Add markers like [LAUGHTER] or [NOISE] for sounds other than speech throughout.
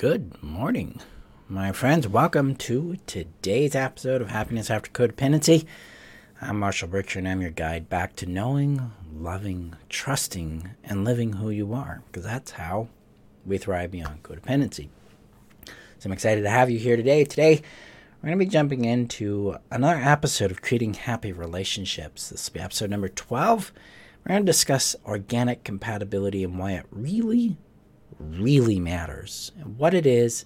Good morning, my friends. Welcome to today's episode of Happiness After Codependency. I'm Marshall Berkshire, and I'm your guide back to knowing, loving, trusting, and living who you are, because that's how we thrive beyond codependency. So I'm excited to have you here today. Today, we're going to be jumping into another episode of Creating Happy Relationships. This will be episode number 12. We're going to discuss organic compatibility and why it really really matters, and what it is,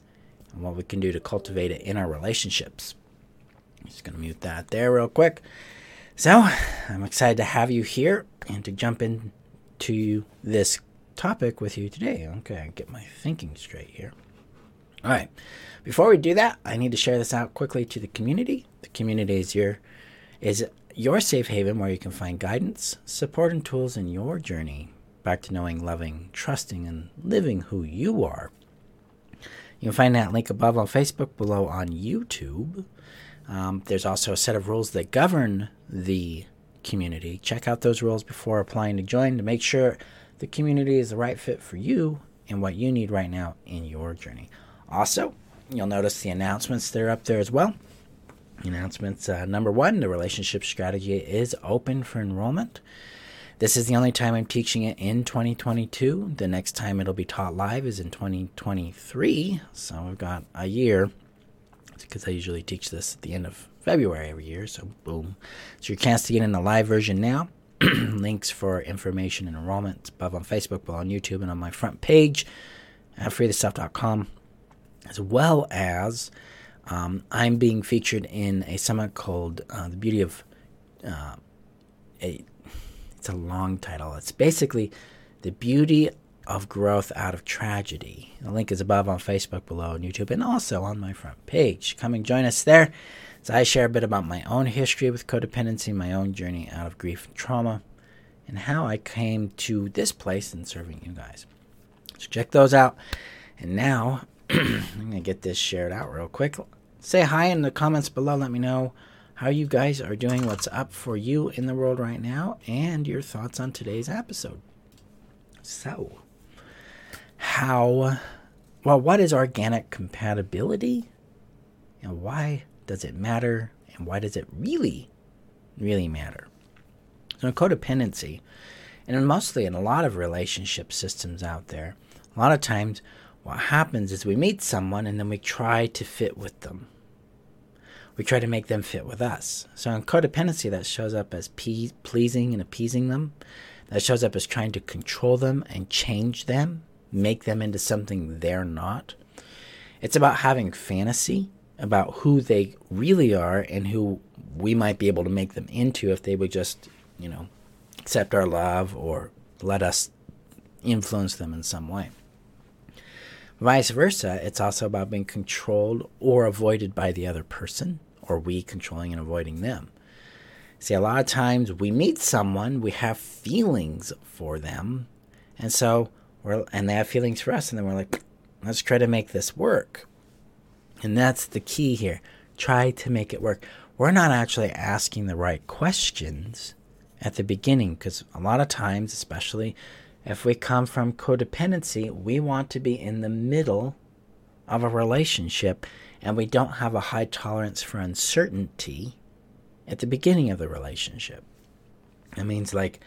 and what we can do to cultivate it in our relationships. I'm just going to mute that there real quick. So, I'm excited to have you here and to jump into this topic with you today. Okay, get my thinking straight here. All right. Before we do that, I need to share this out quickly to the community. The community is your is your safe haven where you can find guidance, support, and tools in your journey back to knowing, loving, trusting, and living who you are. You can find that link above on Facebook, below on YouTube. Um, there's also a set of rules that govern the community. Check out those rules before applying to join to make sure the community is the right fit for you and what you need right now in your journey. Also, you'll notice the announcements that are up there as well. Announcements uh, number one the relationship strategy is open for enrollment. This is the only time I'm teaching it in 2022. The next time it'll be taught live is in 2023. So we've got a year because I usually teach this at the end of February every year. So boom. So your chance to get in the live version now. [CLEARS THROAT] Links for information and enrollment above on Facebook, below on YouTube, and on my front page at freetheself.com, as well as um, I'm being featured in a summit called uh, The Beauty of uh, a it's a long title. It's basically The Beauty of Growth Out of Tragedy. The link is above on Facebook, below on YouTube, and also on my front page. Come and join us there as I share a bit about my own history with codependency, my own journey out of grief and trauma, and how I came to this place in serving you guys. So check those out. And now [CLEARS THROAT] I'm going to get this shared out real quick. Say hi in the comments below. Let me know how you guys are doing, what's up for you in the world right now, and your thoughts on today's episode. So, how, well, what is organic compatibility? And why does it matter? And why does it really, really matter? So, codependency, and mostly in a lot of relationship systems out there, a lot of times what happens is we meet someone and then we try to fit with them we try to make them fit with us. So in codependency, that shows up as pe- pleasing and appeasing them. That shows up as trying to control them and change them, make them into something they're not. It's about having fantasy about who they really are and who we might be able to make them into if they would just, you know, accept our love or let us influence them in some way. Vice versa, it's also about being controlled or avoided by the other person, or we controlling and avoiding them. See, a lot of times we meet someone, we have feelings for them, and so we're, and they have feelings for us, and then we're like, let's try to make this work. And that's the key here. Try to make it work. We're not actually asking the right questions at the beginning because a lot of times, especially if we come from codependency, we want to be in the middle of a relationship and we don't have a high tolerance for uncertainty at the beginning of the relationship. It means like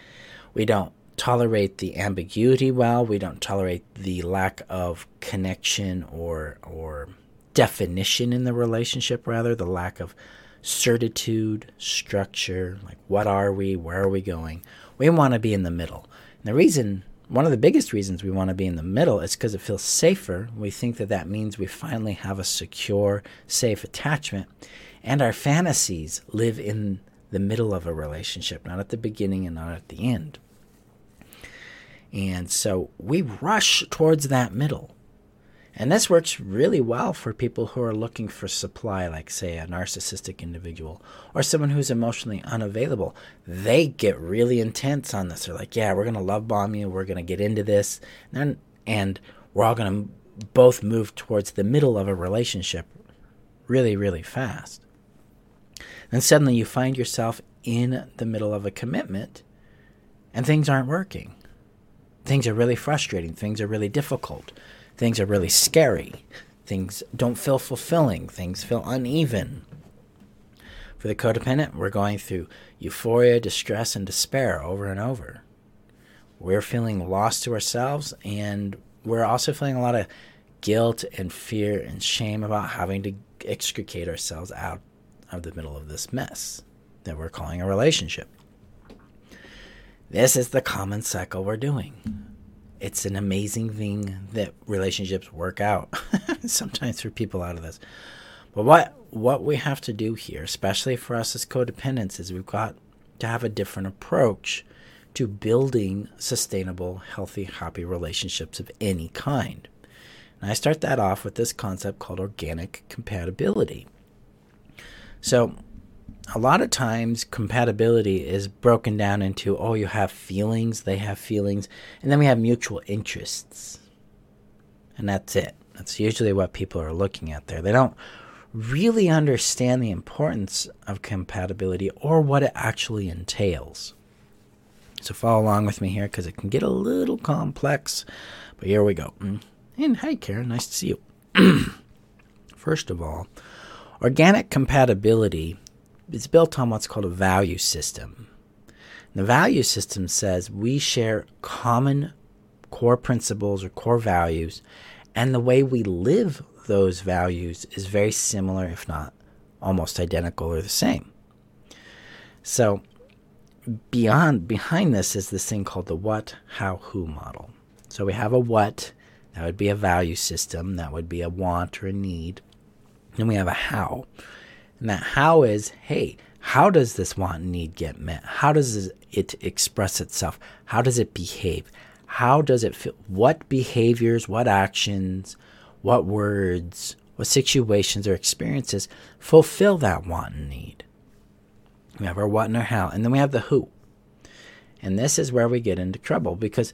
we don't tolerate the ambiguity well, we don't tolerate the lack of connection or or definition in the relationship rather, the lack of certitude, structure, like what are we, where are we going? We want to be in the middle. And the reason one of the biggest reasons we want to be in the middle is because it feels safer. We think that that means we finally have a secure, safe attachment. And our fantasies live in the middle of a relationship, not at the beginning and not at the end. And so we rush towards that middle. And this works really well for people who are looking for supply, like, say, a narcissistic individual or someone who's emotionally unavailable. They get really intense on this. They're like, yeah, we're going to love bomb you. We're going to get into this. And, and we're all going to both move towards the middle of a relationship really, really fast. Then suddenly you find yourself in the middle of a commitment and things aren't working. Things are really frustrating. Things are really difficult things are really scary. Things don't feel fulfilling. Things feel uneven. For the codependent, we're going through euphoria, distress, and despair over and over. We're feeling lost to ourselves, and we're also feeling a lot of guilt and fear and shame about having to extricate ourselves out of the middle of this mess that we're calling a relationship. This is the common cycle we're doing. It's an amazing thing that relationships work out [LAUGHS] sometimes for people out of this. But what what we have to do here, especially for us as codependents, is we've got to have a different approach to building sustainable, healthy, happy relationships of any kind. And I start that off with this concept called organic compatibility. So, a lot of times compatibility is broken down into oh, you have feelings, they have feelings, and then we have mutual interests. And that's it. That's usually what people are looking at there. They don't really understand the importance of compatibility or what it actually entails. So follow along with me here because it can get a little complex. But here we go. Mm. And hey, Karen, nice to see you. [CLEARS THROAT] First of all, organic compatibility is built on what's called a value system. The value system says we share common core principles or core values, and the way we live those values is very similar, if not almost identical or the same. So, beyond behind this is this thing called the what, how, who model. So we have a what, that would be a value system. That would be a want or a need. and we have a how. And that how is hey, how does this want need get met? How does it express itself? How does it behave? How does it feel? What behaviors, what actions, what words, what situations or experiences fulfill that want and need? We have our what and our how. And then we have the who. And this is where we get into trouble because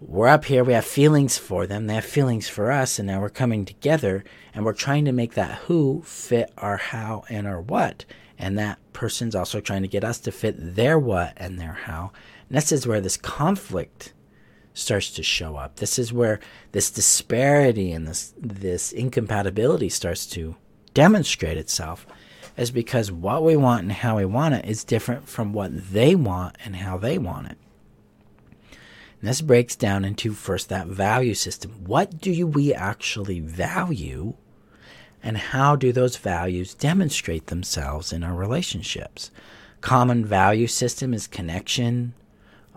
we're up here, we have feelings for them, they have feelings for us, and now we're coming together and we're trying to make that who fit our how and our what. And that person's also trying to get us to fit their what and their how. And this is where this conflict starts to show up. This is where this disparity and this this incompatibility starts to demonstrate itself is because what we want and how we want it is different from what they want and how they want it. This breaks down into first that value system. What do we actually value? And how do those values demonstrate themselves in our relationships? Common value system is connection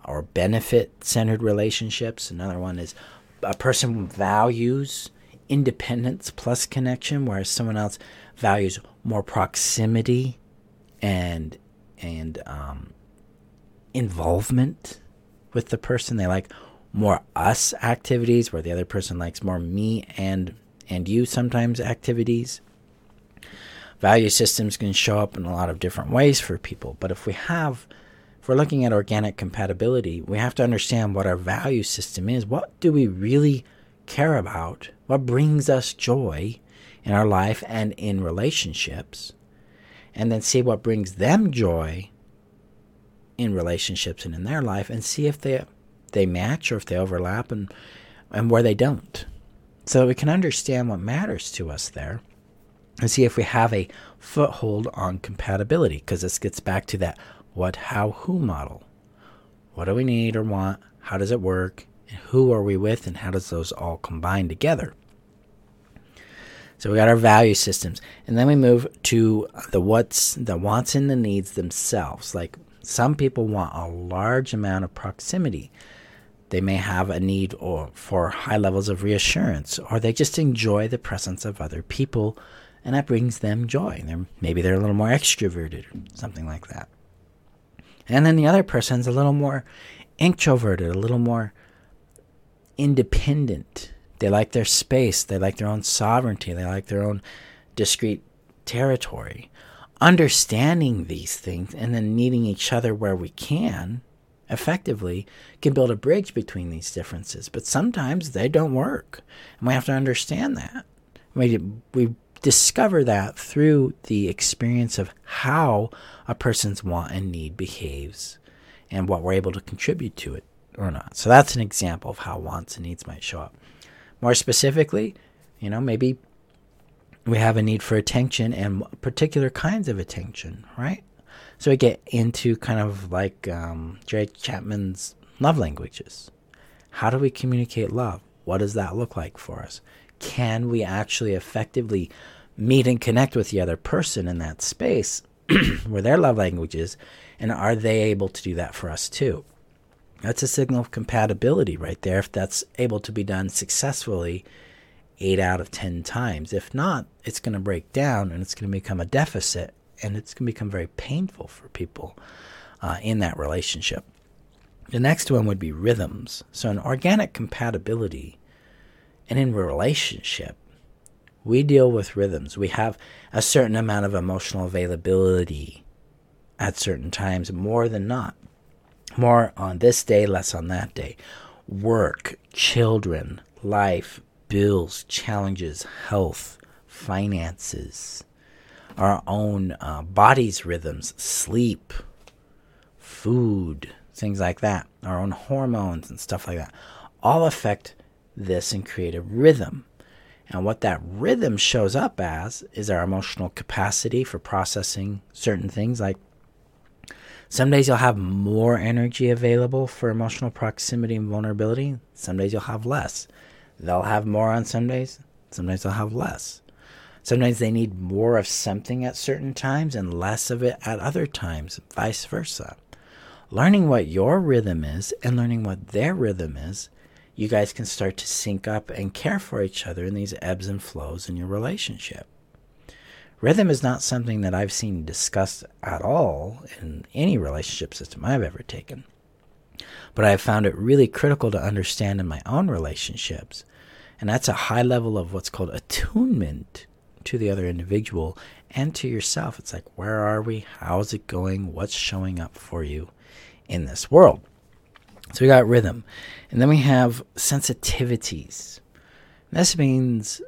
or benefit centered relationships. Another one is a person values independence plus connection, whereas someone else values more proximity and and um, involvement with the person. They like more us activities, where the other person likes more me and and you sometimes activities. Value systems can show up in a lot of different ways for people, but if we have if we're looking at organic compatibility, we have to understand what our value system is. What do we really care about? What brings us joy in our life and in relationships? And then see what brings them joy in relationships and in their life and see if they they match or if they overlap and and where they don't. So we can understand what matters to us there and see if we have a foothold on compatibility because this gets back to that what how who model. What do we need or want? How does it work? And who are we with and how does those all combine together? So we got our value systems, and then we move to the what's the wants and the needs themselves. Like some people want a large amount of proximity. They may have a need or for high levels of reassurance, or they just enjoy the presence of other people, and that brings them joy. They're, maybe they're a little more extroverted, or something like that. And then the other person's a little more introverted, a little more independent. They like their space, they like their own sovereignty, they like their own discrete territory understanding these things and then meeting each other where we can effectively can build a bridge between these differences. But sometimes they don't work. And we have to understand that. We, we discover that through the experience of how a person's want and need behaves and what we're able to contribute to it or not. So that's an example of how wants and needs might show up. More specifically, you know, maybe we have a need for attention and particular kinds of attention, right? So we get into kind of like um, Chapman's love languages. How do we communicate love? What does that look like for us? Can we actually effectively meet and connect with the other person in that space [CLEARS THROAT] where their love language is? And are they able to do that for us too? That's a signal of compatibility right there if that's able to be done successfully eight out of 10 times. If not, it's going to break down and it's going to become a deficit and it's going to become very painful for people uh, in that relationship. The next one would be rhythms. So, in organic compatibility and in relationship, we deal with rhythms. We have a certain amount of emotional availability at certain times, more than not. More on this day, less on that day. Work, children, life, bills, challenges, health, finances, our own uh, body's rhythms, sleep, food, things like that, our own hormones and stuff like that, all affect this and create a rhythm. And what that rhythm shows up as is our emotional capacity for processing certain things. Like some days you'll have more energy available for emotional proximity and vulnerability, some days you'll have less. They'll have more on some days, sometimes they'll have less. Sometimes they need more of something at certain times and less of it at other times, vice versa. Learning what your rhythm is and learning what their rhythm is, you guys can start to sync up and care for each other in these ebbs and flows in your relationship. Rhythm is not something that I've seen discussed at all in any relationship system I've ever taken. But I've found it really critical to understand in my own relationships and that's a high level of what's called attunement to the other individual and to yourself. It's like, where are we? How's it going? What's showing up for you in this world? So we got rhythm. And then we have sensitivities. This means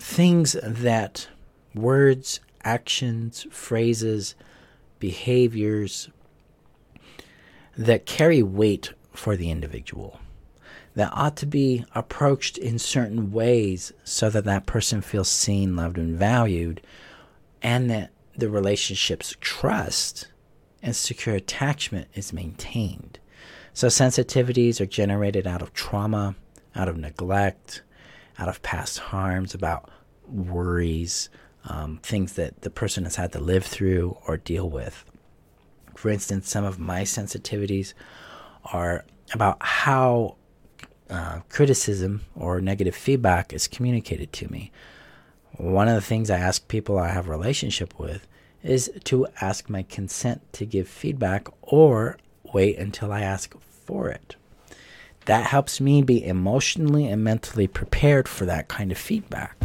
things that words, actions, phrases, behaviors that carry weight for the individual that ought to be approached in certain ways so that that person feels seen, loved, and valued, and that the relationship's trust and secure attachment is maintained. So, sensitivities are generated out of trauma, out of neglect, out of past harms, about worries, um, things that the person has had to live through or deal with. For instance, some of my sensitivities are about how uh, criticism or negative feedback is communicated to me. One of the things I ask people I have a relationship with is to ask my consent to give feedback or wait until I ask for it. That helps me be emotionally and mentally prepared for that kind of feedback.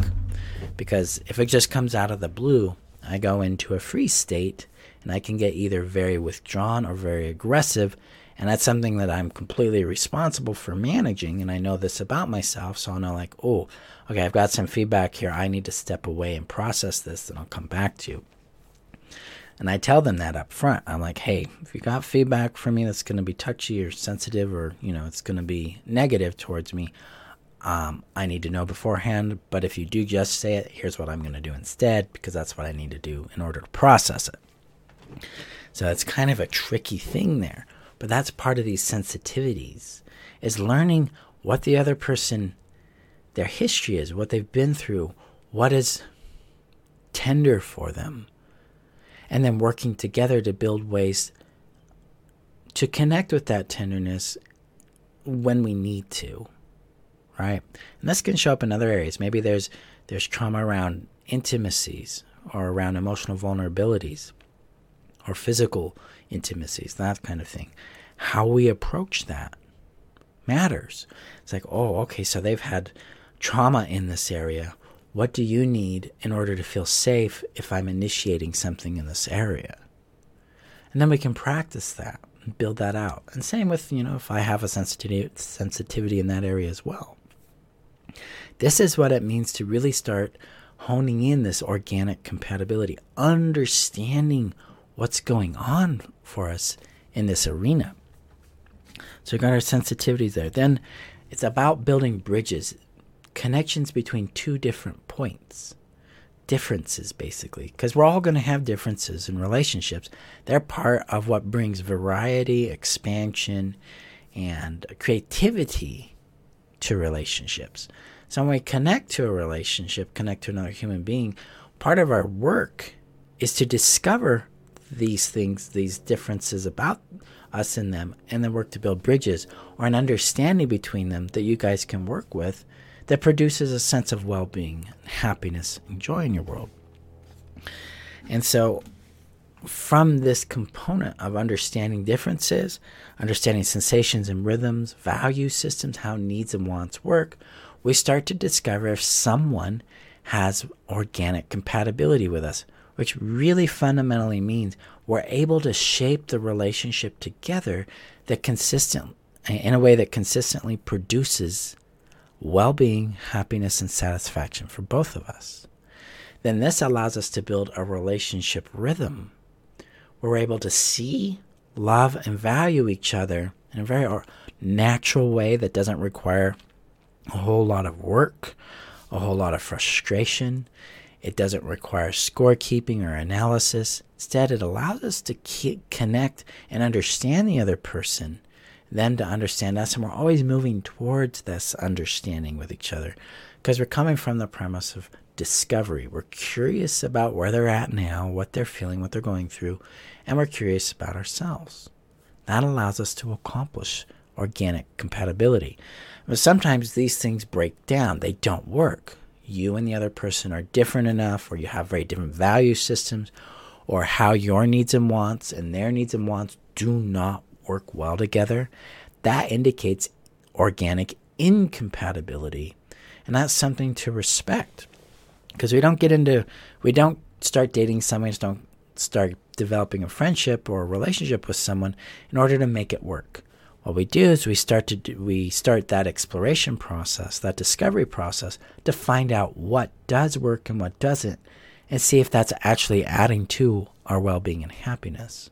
Because if it just comes out of the blue, I go into a freeze state and I can get either very withdrawn or very aggressive and that's something that I'm completely responsible for managing. And I know this about myself. So I'll know, like, oh, okay, I've got some feedback here. I need to step away and process this, and I'll come back to you. And I tell them that up front. I'm like, hey, if you got feedback from me that's going to be touchy or sensitive or, you know, it's going to be negative towards me, um, I need to know beforehand. But if you do just say it, here's what I'm going to do instead because that's what I need to do in order to process it. So it's kind of a tricky thing there. But that's part of these sensitivities is learning what the other person their history is, what they've been through, what is tender for them. And then working together to build ways to connect with that tenderness when we need to. Right? And this can show up in other areas. Maybe there's there's trauma around intimacies or around emotional vulnerabilities or physical intimacies, that kind of thing. How we approach that matters. It's like, oh, okay, so they've had trauma in this area. What do you need in order to feel safe if I'm initiating something in this area? And then we can practice that and build that out. And same with, you know, if I have a sensitivity sensitivity in that area as well. This is what it means to really start honing in this organic compatibility, understanding what's going on for us in this arena. So we got our sensitivities there. Then it's about building bridges, connections between two different points. Differences, basically, because we're all going to have differences in relationships. They're part of what brings variety, expansion, and creativity to relationships. So when we connect to a relationship, connect to another human being, part of our work is to discover these things, these differences about us and them, and then work to build bridges or an understanding between them that you guys can work with that produces a sense of well being, happiness, and joy in your world. And so, from this component of understanding differences, understanding sensations and rhythms, value systems, how needs and wants work, we start to discover if someone has organic compatibility with us, which really fundamentally means we're able to shape the relationship together that consistent in a way that consistently produces well-being, happiness and satisfaction for both of us. Then this allows us to build a relationship rhythm. We're able to see, love and value each other in a very natural way that doesn't require a whole lot of work, a whole lot of frustration. It doesn't require scorekeeping or analysis. Instead, it allows us to connect and understand the other person, them to understand us, and we're always moving towards this understanding with each other because we're coming from the premise of discovery. We're curious about where they're at now, what they're feeling, what they're going through, and we're curious about ourselves. That allows us to accomplish organic compatibility. But sometimes these things break down, they don't work. You and the other person are different enough, or you have very different value systems, or how your needs and wants and their needs and wants do not work well together. That indicates organic incompatibility. And that's something to respect because we don't get into, we don't start dating someone, just don't start developing a friendship or a relationship with someone in order to make it work what we do is we start to do, we start that exploration process, that discovery process to find out what does work and what doesn't and see if that's actually adding to our well-being and happiness.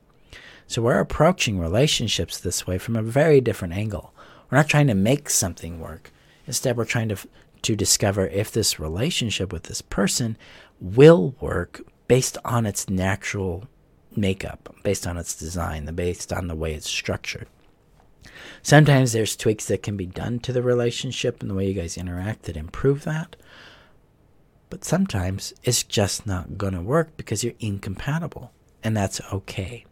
So we're approaching relationships this way from a very different angle. We're not trying to make something work. Instead, we're trying to to discover if this relationship with this person will work based on its natural makeup, based on its design, based on the way it's structured. Sometimes there's tweaks that can be done to the relationship and the way you guys interact that improve that. But sometimes it's just not going to work because you're incompatible, and that's okay.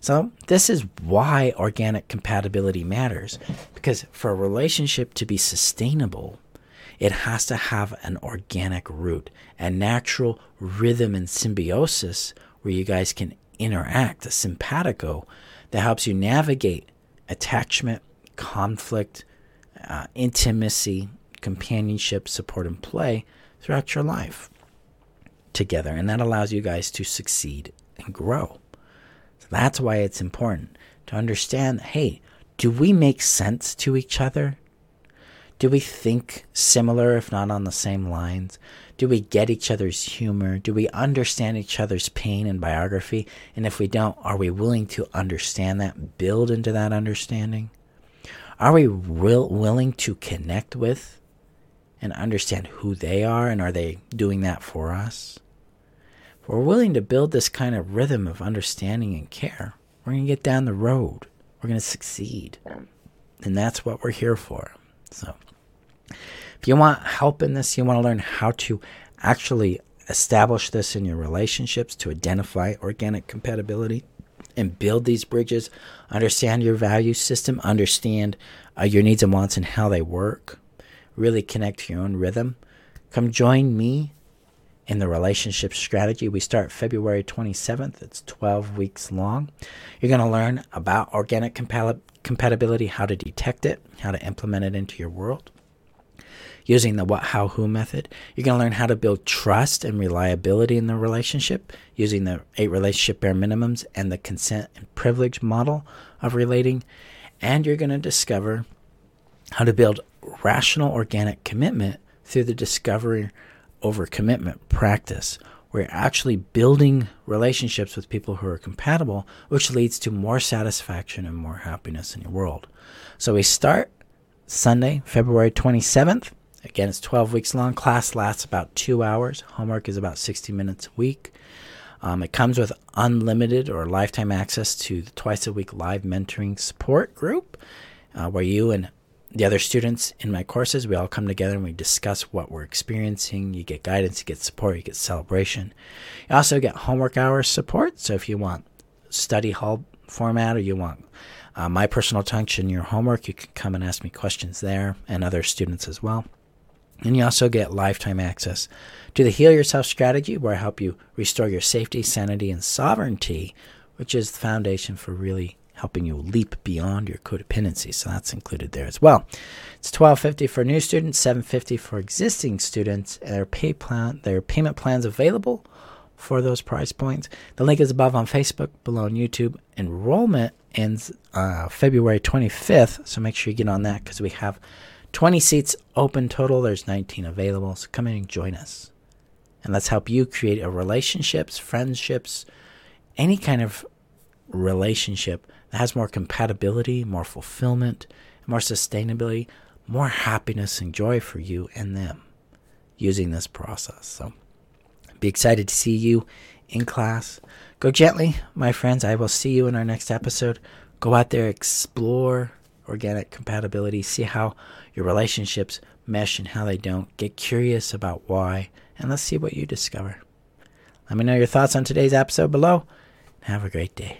So, this is why organic compatibility matters because for a relationship to be sustainable, it has to have an organic root, a natural rhythm and symbiosis where you guys can interact, a simpatico that helps you navigate attachment, conflict, uh, intimacy, companionship, support, and play throughout your life together. And that allows you guys to succeed and grow. So that's why it's important to understand hey, do we make sense to each other? Do we think similar, if not on the same lines? Do we get each other's humor? Do we understand each other's pain and biography? And if we don't, are we willing to understand that, build into that understanding? Are we will, willing to connect with and understand who they are, and are they doing that for us? If we're willing to build this kind of rhythm of understanding and care, we're going to get down the road. We're going to succeed. And that's what we're here for. So, if you want help in this, you want to learn how to actually establish this in your relationships to identify organic compatibility and build these bridges, understand your value system, understand uh, your needs and wants and how they work, really connect to your own rhythm. Come join me in the relationship strategy. We start February 27th. It's 12 weeks long. You're going to learn about organic compatibility, how to detect it, how to implement it into your world using the what, how, who method. You're going to learn how to build trust and reliability in the relationship using the eight relationship bare minimums and the consent and privilege model of relating. And you're going to discover how to build rational organic commitment through the discovery over commitment practice where you're actually building relationships with people who are compatible, which leads to more satisfaction and more happiness in your world. So we start Sunday, February 27th Again, it's 12 weeks long. Class lasts about two hours. Homework is about 60 minutes a week. Um, it comes with unlimited or lifetime access to the twice a week live mentoring support group, uh, where you and the other students in my courses, we all come together and we discuss what we're experiencing. You get guidance, you get support, you get celebration. You also get homework hours support. So if you want study hall format or you want uh, my personal touch in your homework, you can come and ask me questions there and other students as well. And you also get lifetime access to the Heal Yourself strategy, where I help you restore your safety, sanity, and sovereignty, which is the foundation for really helping you leap beyond your codependency. So that's included there as well. It's twelve fifty for new students, seven fifty for existing students. And their pay plan, their payment plans available for those price points. The link is above on Facebook, below on YouTube. Enrollment ends uh, February twenty fifth, so make sure you get on that because we have 20 seats open total. There's 19 available. So come in and join us. And let's help you create a relationships, friendships, any kind of relationship that has more compatibility, more fulfillment, more sustainability, more happiness and joy for you and them using this process. So be excited to see you in class. Go gently, my friends. I will see you in our next episode. Go out there, explore organic compatibility, see how your relationships mesh and how they don't. Get curious about why, and let's see what you discover. Let me know your thoughts on today's episode below. Have a great day.